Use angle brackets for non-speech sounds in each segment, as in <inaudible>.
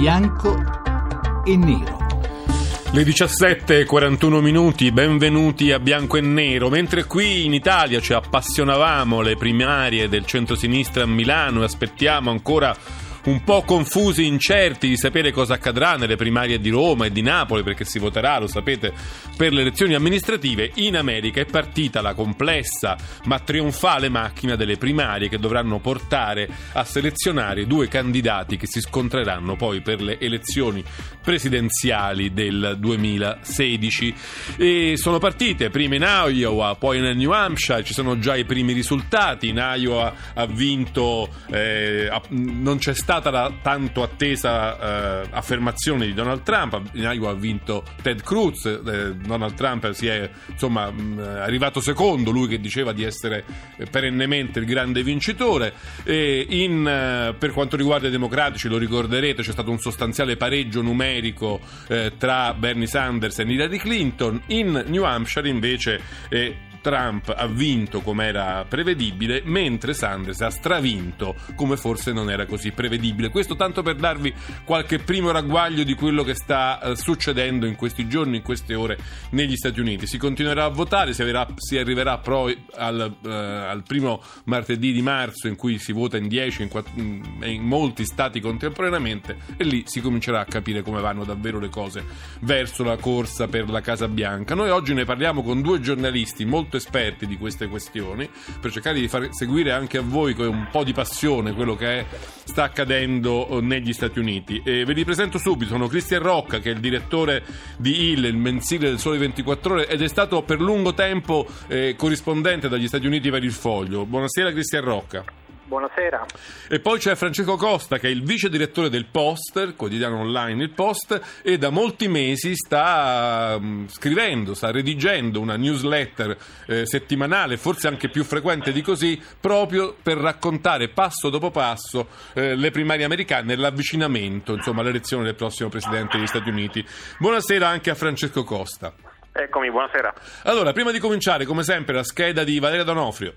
bianco e nero. Le 17.41 minuti, benvenuti a Bianco e Nero. Mentre qui in Italia ci appassionavamo le primarie del centro-sinistra a Milano e aspettiamo ancora un po' confusi, incerti di sapere cosa accadrà nelle primarie di Roma e di Napoli, perché si voterà, lo sapete, per le elezioni amministrative, in America è partita la complessa ma trionfale macchina delle primarie che dovranno portare a selezionare due candidati che si scontreranno poi per le elezioni presidenziali del 2016. E sono partite prima in Iowa, poi nel New Hampshire, ci sono già i primi risultati. In Iowa ha vinto, eh, non c'è stato stata la tanto attesa eh, affermazione di Donald Trump. In Iowa ha vinto Ted Cruz, eh, Donald Trump si è insomma mh, arrivato secondo, lui che diceva di essere eh, perennemente il grande vincitore. In, eh, per quanto riguarda i democratici, lo ricorderete, c'è stato un sostanziale pareggio numerico eh, tra Bernie Sanders e Hillary Clinton. In New Hampshire invece Trump ha vinto come era prevedibile, mentre Sanders ha stravinto come forse non era così prevedibile. Questo tanto per darvi qualche primo ragguaglio di quello che sta eh, succedendo in questi giorni, in queste ore negli Stati Uniti. Si continuerà a votare, si, avrà, si arriverà poi al, eh, al, primo martedì di marzo in cui si vota in 10 in, in, in molti stati contemporaneamente e lì si comincerà a capire come vanno davvero le cose verso la corsa per la Casa Bianca. Noi oggi ne parliamo con due giornalisti molto molto esperti di queste questioni per cercare di far seguire anche a voi con un po' di passione quello che è, sta accadendo eh, negli Stati Uniti. E ve li presento subito, sono Cristian Rocca che è il direttore di IL, il mensile del Sole 24 Ore ed è stato per lungo tempo eh, corrispondente dagli Stati Uniti per il Foglio. Buonasera Cristian Rocca. Buonasera. E poi c'è Francesco Costa che è il vice direttore del Post, quotidiano online Il Post, e da molti mesi sta um, scrivendo, sta redigendo una newsletter eh, settimanale, forse anche più frequente di così, proprio per raccontare passo dopo passo eh, le primarie americane e l'avvicinamento insomma, all'elezione del prossimo Presidente degli Stati Uniti. Buonasera anche a Francesco Costa. Eccomi, buonasera. Allora, prima di cominciare, come sempre, la scheda di Valeria Donofrio.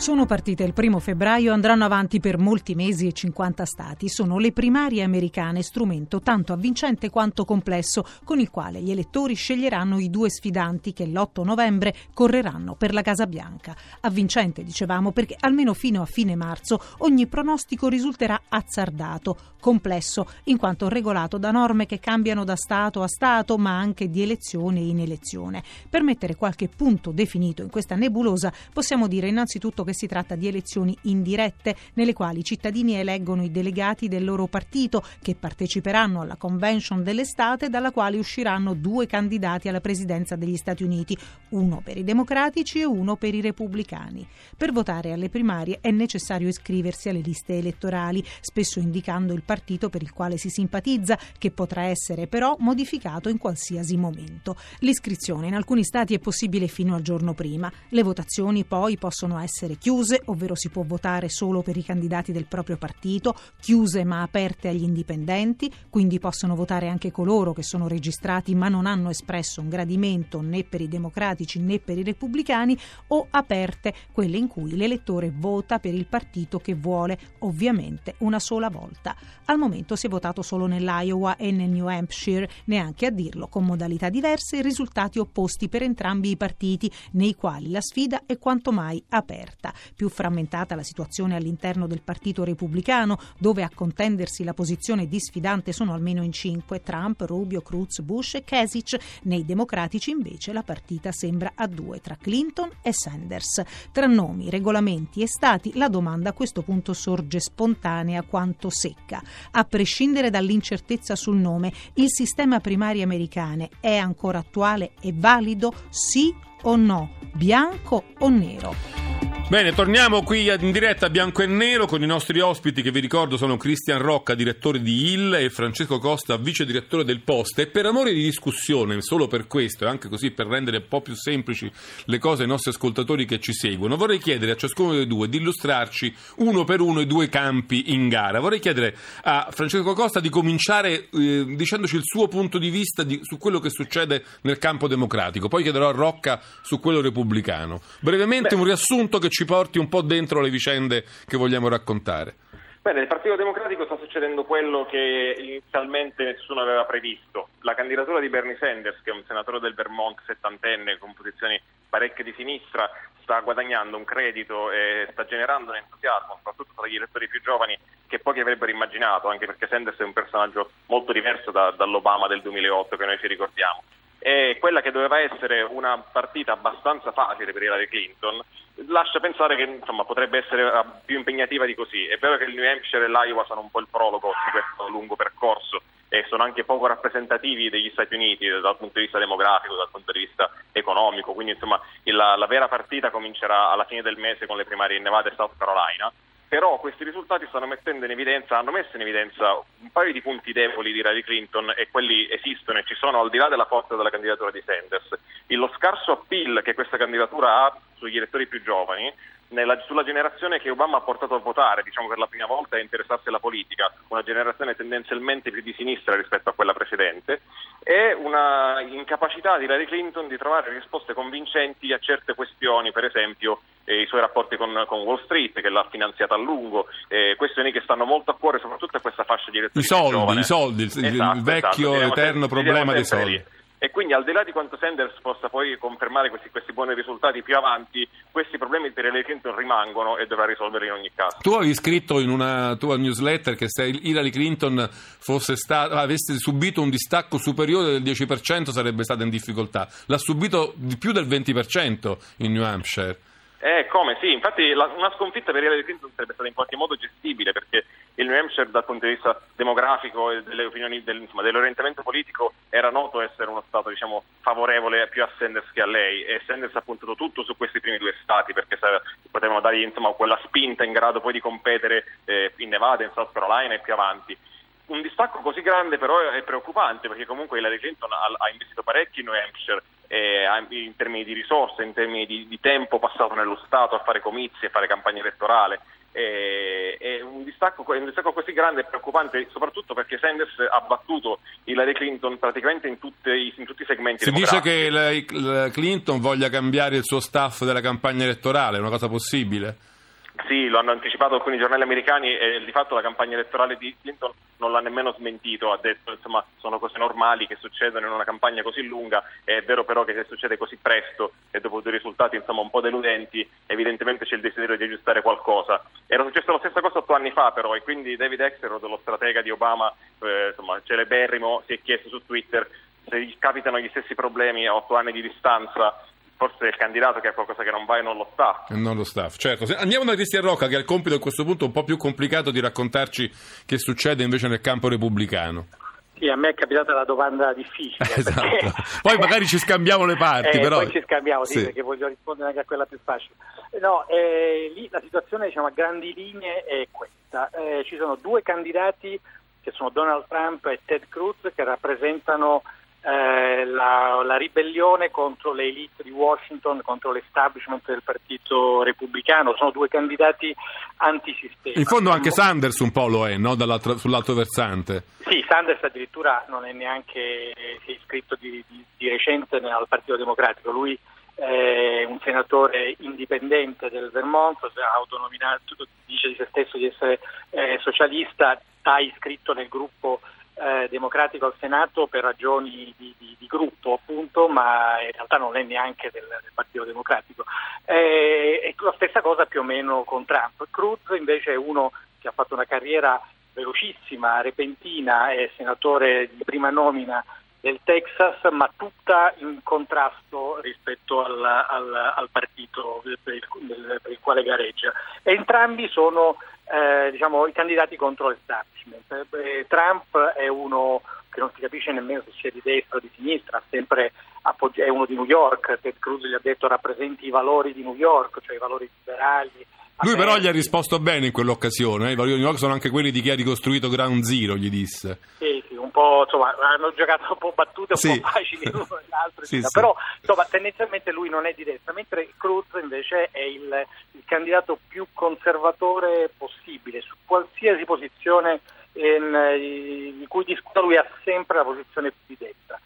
Sono partite il primo febbraio, andranno avanti per molti mesi e 50 stati. Sono le primarie americane, strumento tanto avvincente quanto complesso, con il quale gli elettori sceglieranno i due sfidanti che l'8 novembre correranno per la Casa Bianca. Avvincente, dicevamo, perché almeno fino a fine marzo ogni pronostico risulterà azzardato, complesso, in quanto regolato da norme che cambiano da Stato a Stato, ma anche di elezione in elezione. Per mettere qualche punto definito in questa nebulosa, possiamo dire innanzitutto che che si tratta di elezioni indirette nelle quali i cittadini eleggono i delegati del loro partito che parteciperanno alla convention dell'estate dalla quale usciranno due candidati alla presidenza degli Stati Uniti, uno per i democratici e uno per i repubblicani. Per votare alle primarie è necessario iscriversi alle liste elettorali, spesso indicando il partito per il quale si simpatizza, che potrà essere però modificato in qualsiasi momento. L'iscrizione in alcuni stati è possibile fino al giorno prima. Le votazioni poi possono essere chiuse, ovvero si può votare solo per i candidati del proprio partito, chiuse ma aperte agli indipendenti, quindi possono votare anche coloro che sono registrati ma non hanno espresso un gradimento né per i democratici né per i repubblicani, o aperte quelle in cui l'elettore vota per il partito che vuole, ovviamente una sola volta. Al momento si è votato solo nell'Iowa e nel New Hampshire, neanche a dirlo, con modalità diverse e risultati opposti per entrambi i partiti, nei quali la sfida è quanto mai aperta. Più frammentata la situazione all'interno del Partito Repubblicano, dove a contendersi la posizione di sfidante sono almeno in cinque Trump, Rubio, Cruz, Bush e Kasich. Nei democratici invece la partita sembra a due tra Clinton e Sanders. Tra nomi, regolamenti e stati la domanda a questo punto sorge spontanea quanto secca. A prescindere dall'incertezza sul nome, il sistema primario americane è ancora attuale e valido sì o no, bianco o nero? Bene, torniamo qui in diretta bianco e nero con i nostri ospiti che vi ricordo sono Cristian Rocca, direttore di IL e Francesco Costa, vice direttore del Post. E per amore di discussione, solo per questo e anche così per rendere un po' più semplici le cose ai nostri ascoltatori che ci seguono, vorrei chiedere a ciascuno dei due di illustrarci uno per uno i due campi in gara. Vorrei chiedere a Francesco Costa di cominciare eh, dicendoci il suo punto di vista di, su quello che succede nel campo democratico, poi chiederò a Rocca su quello repubblicano. Brevemente Beh. un riassunto che ci ci porti un po' dentro le vicende che vogliamo raccontare. Beh, nel Partito Democratico sta succedendo quello che inizialmente nessuno aveva previsto. La candidatura di Bernie Sanders, che è un senatore del Vermont settantenne con posizioni parecchie di sinistra, sta guadagnando un credito e sta generando un entusiasmo, soprattutto tra gli elettori più giovani, che pochi avrebbero immaginato, anche perché Sanders è un personaggio molto diverso da, dall'Obama del 2008 che noi ci ricordiamo. E quella che doveva essere una partita abbastanza facile per Hillary Clinton lascia pensare che insomma, potrebbe essere eh, più impegnativa di così. È vero che il New Hampshire e l'Iowa sono un po' il prologo di questo lungo percorso e sono anche poco rappresentativi degli Stati Uniti dal punto di vista demografico, dal punto di vista economico, quindi insomma la, la vera partita comincerà alla fine del mese con le primarie in Nevada e South Carolina però questi risultati stanno mettendo in evidenza, hanno messo in evidenza un paio di punti deboli di Hillary Clinton e quelli esistono e ci sono al di là della forza della candidatura di Sanders. E lo scarso appeal che questa candidatura ha sugli elettori più giovani nella, sulla generazione che Obama ha portato a votare, diciamo per la prima volta, e interessarsi alla politica, una generazione tendenzialmente più di sinistra rispetto a quella precedente, e una incapacità di Hillary Clinton di trovare risposte convincenti a certe questioni, per esempio eh, i suoi rapporti con, con, Wall Street, che l'ha finanziata a lungo, eh, questioni che stanno molto a cuore soprattutto a questa fascia di elettori. I soldi, i soldi, il, esatto, il vecchio esatto, eterno problema dei soldi. E quindi al di là di quanto Sanders possa poi confermare questi, questi buoni risultati più avanti, questi problemi per Hillary Clinton rimangono e dovrà risolverli in ogni caso. Tu avevi scritto in una tua newsletter che se Hillary Clinton stata, avesse subito un distacco superiore del 10% sarebbe stata in difficoltà. L'ha subito di più del 20% in New Hampshire. Eh, come sì, infatti la, una sconfitta per Hillary Clinton sarebbe stata in qualche modo gestibile perché il New Hampshire dal punto di vista demografico e delle opinioni del, insomma, dell'orientamento politico era noto essere uno Stato diciamo, favorevole più a Sanders che a lei e Sanders ha puntato tutto su questi primi due Stati perché potevano dargli insomma, quella spinta in grado poi di competere eh, in Nevada, in South Carolina e più avanti un distacco così grande però è preoccupante perché comunque Hillary Clinton ha, ha investito parecchio in New Hampshire eh, in termini di risorse, in termini di, di, tempo passato nello Stato a fare comizi, a fare campagna elettorale. Eh, è un distacco, un distacco, così grande e preoccupante soprattutto perché Sanders ha battuto Hillary Clinton praticamente in, tutte, in tutti i segmenti si dice che la, la Clinton voglia cambiare il suo staff della campagna elettorale, è una cosa possibile? Sì, lo hanno anticipato alcuni giornali americani e di fatto la campagna elettorale di Clinton non l'ha nemmeno smentito, ha detto insomma sono cose normali che succedono in una campagna così lunga, è vero però che se succede così presto e dopo dei risultati insomma un po' deludenti, evidentemente c'è il desiderio di aggiustare qualcosa. Era successa la stessa cosa otto anni fa però e quindi David Axelrod, lo stratega di Obama, eh, insomma celeberrimo, si è chiesto su Twitter se gli capitano gli stessi problemi a otto anni di distanza forse il candidato che ha qualcosa che non va e non lo sta. Non lo sta, certo. Andiamo da Cristian Rocca che ha il compito a questo punto un po' più complicato di raccontarci che succede invece nel campo repubblicano. Sì, a me è capitata la domanda difficile. <laughs> esatto. Perché... Poi magari ci scambiamo le parti, eh, però... Poi ci scambiamo, sì, sì, perché voglio rispondere anche a quella più facile. No, eh, lì la situazione diciamo, a grandi linee è questa. Eh, ci sono due candidati che sono Donald Trump e Ted Cruz che rappresentano eh, la, la, ribellione contro le elite di Washington, contro l'establishment del Partito Repubblicano, sono due candidati antisistema. In fondo anche Sanders un po' lo è, no? sull'altro versante. Sì, Sanders addirittura non è neanche si è iscritto di, di, di recente al Partito Democratico, lui è un senatore indipendente del Vermont, ha autonominato, dice di se stesso di essere eh, socialista, sta iscritto nel gruppo eh, democratico al Senato per ragioni di, di, di, gruppo appunto, ma in realtà non è neanche del, del Partito Democratico. Eh, e la stessa cosa più o meno con Trump. Cruz invece è uno che ha fatto una carriera velocissima, repentina, è senatore di prima nomina del Texas, ma tutta in contrasto rispetto al, al, al partito per il, per il, quale gareggia. Entrambi sono eh, diciamo, i candidati contro l'establishment. Eh, Trump è uno che non si capisce nemmeno se sia di destra o di sinistra, sempre appoggi- è uno di New York, Ted Cruz gli ha detto rappresenti i valori di New York, cioè i valori liberali. Lui però gli ha risposto bene in quell'occasione, eh? i valori di New York sono anche quelli di chi ha ricostruito Ground Zero, gli disse. Sì, po', insomma, hanno giocato un po' battute un sì. po' facili l'altro, sì, però insomma, tendenzialmente lui non è di destra, mentre Cruz invece è il, il candidato più conservatore possibile su qualsiasi posizione in, in cui discuta lui ha sempre la posizione più di destra.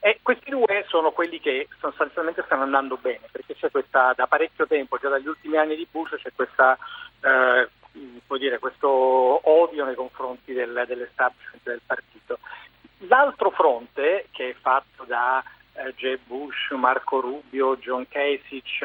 E questi due sono quelli che sostanzialmente stanno andando bene, perché c'è questa, da parecchio tempo, già dagli ultimi anni di Bush, c'è questa eh, dire, questo odio nei confronti del, dell'establishment del partito. Fronte, che è fatto da eh, Jeb Bush, Marco Rubio, John Kasich,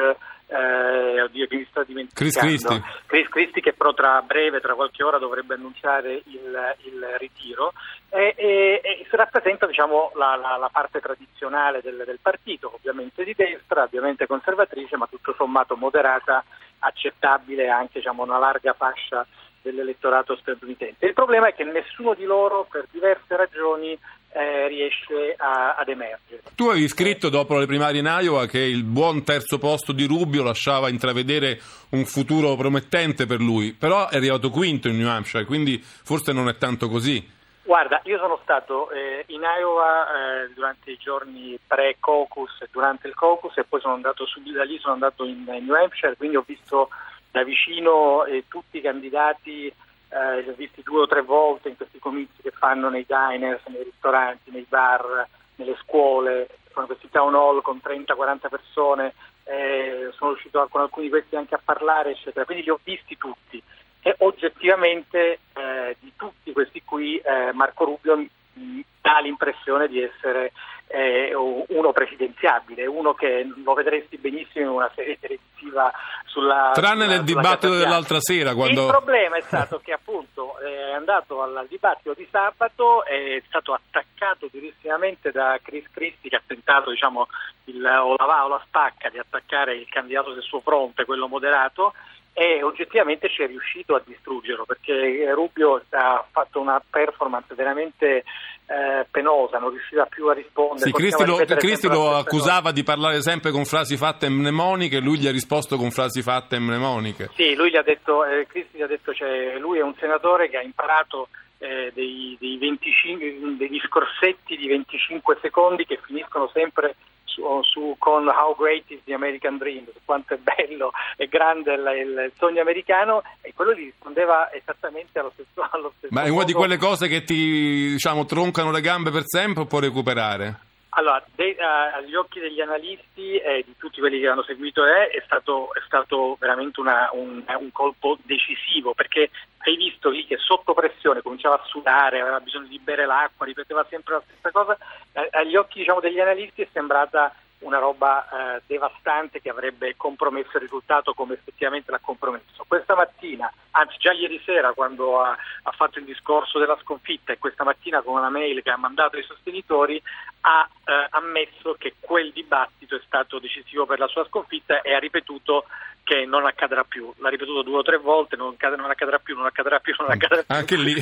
eh, oddio che mi sto dimenticando Chris Christie. Chris Christie che però tra breve, tra qualche ora dovrebbe annunciare il, il ritiro e, e, e rappresenta diciamo, la, la, la, parte tradizionale del, del, partito, ovviamente di destra, ovviamente conservatrice ma tutto sommato moderata, accettabile anche diciamo, una larga fascia dell'elettorato statunitense. Il problema è che nessuno di loro per diverse ragioni eh, riesce a, ad emergere. Tu avevi scritto dopo le primarie in Iowa che il buon terzo posto di Rubio lasciava intravedere un futuro promettente per lui, però è arrivato quinto in New Hampshire, quindi forse non è tanto così. Guarda, io sono stato eh, in Iowa eh, durante i giorni pre-caucus e durante il caucus e poi sono andato subito da lì, sono andato in, in New Hampshire, quindi ho visto da vicino eh, tutti i candidati eh, li ho visti due o tre volte in questi comizi che fanno nei diner, nei ristoranti, nei bar, nelle scuole, con questi town hall con 30-40 persone, eh, sono riuscito con alcuni di questi anche a parlare, eccetera. Quindi li ho visti tutti e oggettivamente eh, di tutti questi qui eh, Marco Rubio dà l'impressione di essere eh, uno presidenziabile, uno che lo vedresti benissimo in una serie televisiva sulla... Tranne nel dibattito dell'altra sera. Quando... Il problema è stato <laughs> che appunto è andato al dibattito di sabato, è stato attaccato durissimamente da Chris Christie che ha tentato diciamo, il, o la va o la spacca di attaccare il candidato del suo fronte, quello moderato, e oggettivamente ci è riuscito a distruggerlo perché Rubio ha fatto una performance veramente eh, penosa, non riusciva più a rispondere. Sì, Cristi lo, Cristi lo accusava di parlare sempre con frasi fatte mnemoniche e lui gli ha risposto con frasi fatte mnemoniche. Sì, lui gli ha detto, eh, Cristi gli ha detto, cioè, lui è un senatore che ha imparato eh, dei, dei, 25, dei discorsetti di 25 secondi che finiscono sempre su, su, con How Great is the American Dream, quanto è bello e grande il, il, sogno americano e quello gli rispondeva esattamente allo stesso, allo stesso Ma è una modo. di quelle cose che ti diciamo, troncano le gambe per sempre o può recuperare? Allora, de, uh, agli occhi degli analisti e eh, di tutti quelli che hanno seguito è, è, stato, è stato, veramente una, un, un, colpo decisivo perché hai visto lì che sotto pressione cominciava a sudare, aveva bisogno di bere l'acqua, ripeteva sempre la stessa cosa, eh, agli occhi diciamo, degli analisti è sembrata una roba eh, devastante che avrebbe compromesso il risultato come effettivamente l'ha compromesso. Questa mattina, anzi già ieri sera quando ha, ha, fatto il discorso della sconfitta e questa mattina con una mail che ha mandato ai sostenitori ha eh, ammesso che quel dibattito è stato decisivo per la sua sconfitta e ha ripetuto che non accadrà più. L'ha ripetuto due o tre volte, non, accadrà, non accadrà più, non accadrà più, non accadrà più. Anche lì. <laughs>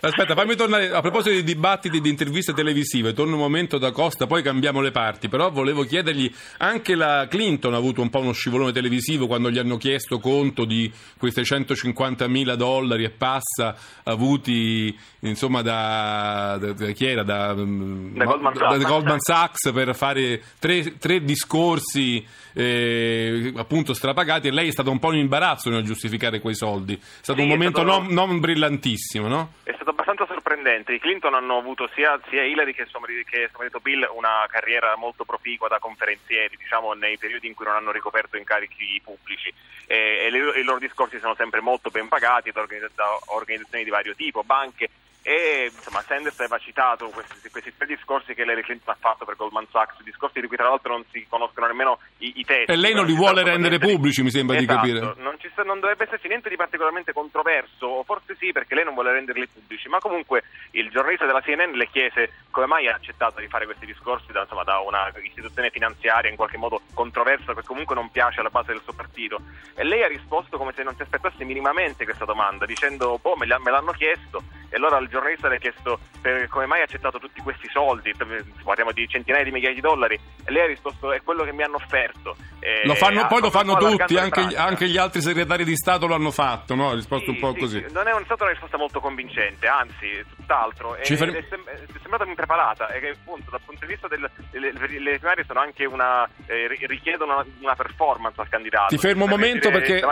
Aspetta, fammi tornare a proposito di dibattiti di interviste televisive, torno un momento da Costa, poi cambiamo le parti, però volevo chiedergli anche la Clinton ha avuto un po' uno scivolone televisivo quando gli hanno chiesto conto di questi 150 mila dollari e passa avuti insomma da, da, da chi era da, da, Goldman, Sachs. Da Goldman Sachs per fare tre, tre discorsi eh, appunto strapagati e lei è stata un po' in imbarazzo nel giustificare quei soldi. È stato sì, un momento stato... Non, non, brillantissimo, no? È stato abbastanza sorprendente. I Clinton hanno avuto sia, sia Hillary che suo marito Bill una carriera molto proficua da conferenzieri, diciamo nei periodi in cui non hanno ricoperto incarichi pubblici. E, e le, i loro discorsi sono sempre molto ben pagati da organizzazioni di vario tipo, banche e insomma Sanders aveva citato questi, questi, tre discorsi che Hillary Clinton ha fatto per Goldman Sachs, discorsi di cui tra l'altro non si conoscono nemmeno i, i testi. E lei non li vuole rendere pubblici, mi sembra esatto, di capire. Non, sta, non, dovrebbe esserci niente di particolarmente controverso, o forse sì perché lei non vuole renderli pubblici, ma comunque il giornalista della CNN le chiese come mai ha accettato di fare questi discorsi da, insomma, da una istituzione finanziaria in qualche modo controversa che comunque non piace alla base del suo partito. E lei ha risposto come se non si aspettasse minimamente questa domanda, dicendo boh me l'hanno chiesto e allora il giornalista le ha chiesto per, come mai ha accettato tutti questi soldi, parliamo di centinaia di migliaia di dollari, e lei ha risposto è quello che mi hanno offerto. E lo fanno, poi lo fanno tutti, anche, anche, gli altri segretari di Stato lo hanno fatto, no? Ha risposto sì, un po' sì, così. Non è stata una risposta molto convincente, anzi, tutt'altro. È, fer- è, sem- è sembrata impreparata e che appunto dal punto di vista delle le primarie sono anche una eh, richiedono una, una, performance al candidato. Ti fermo un momento perché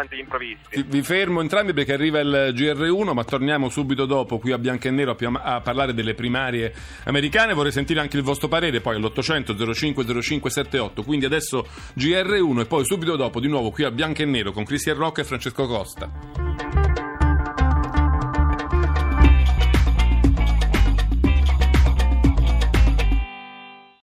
ti, vi fermo entrambi perché arriva il GR1, ma torniamo subito dopo qui a Bianco e Nero a, parlare delle primarie americane. Vorrei sentire anche il vostro parere poi all'800 05 05 78. Quindi adesso GR1 e poi subito dopo di nuovo qui a Bianco e Nero con Cristian Rocca e Francesco Costa.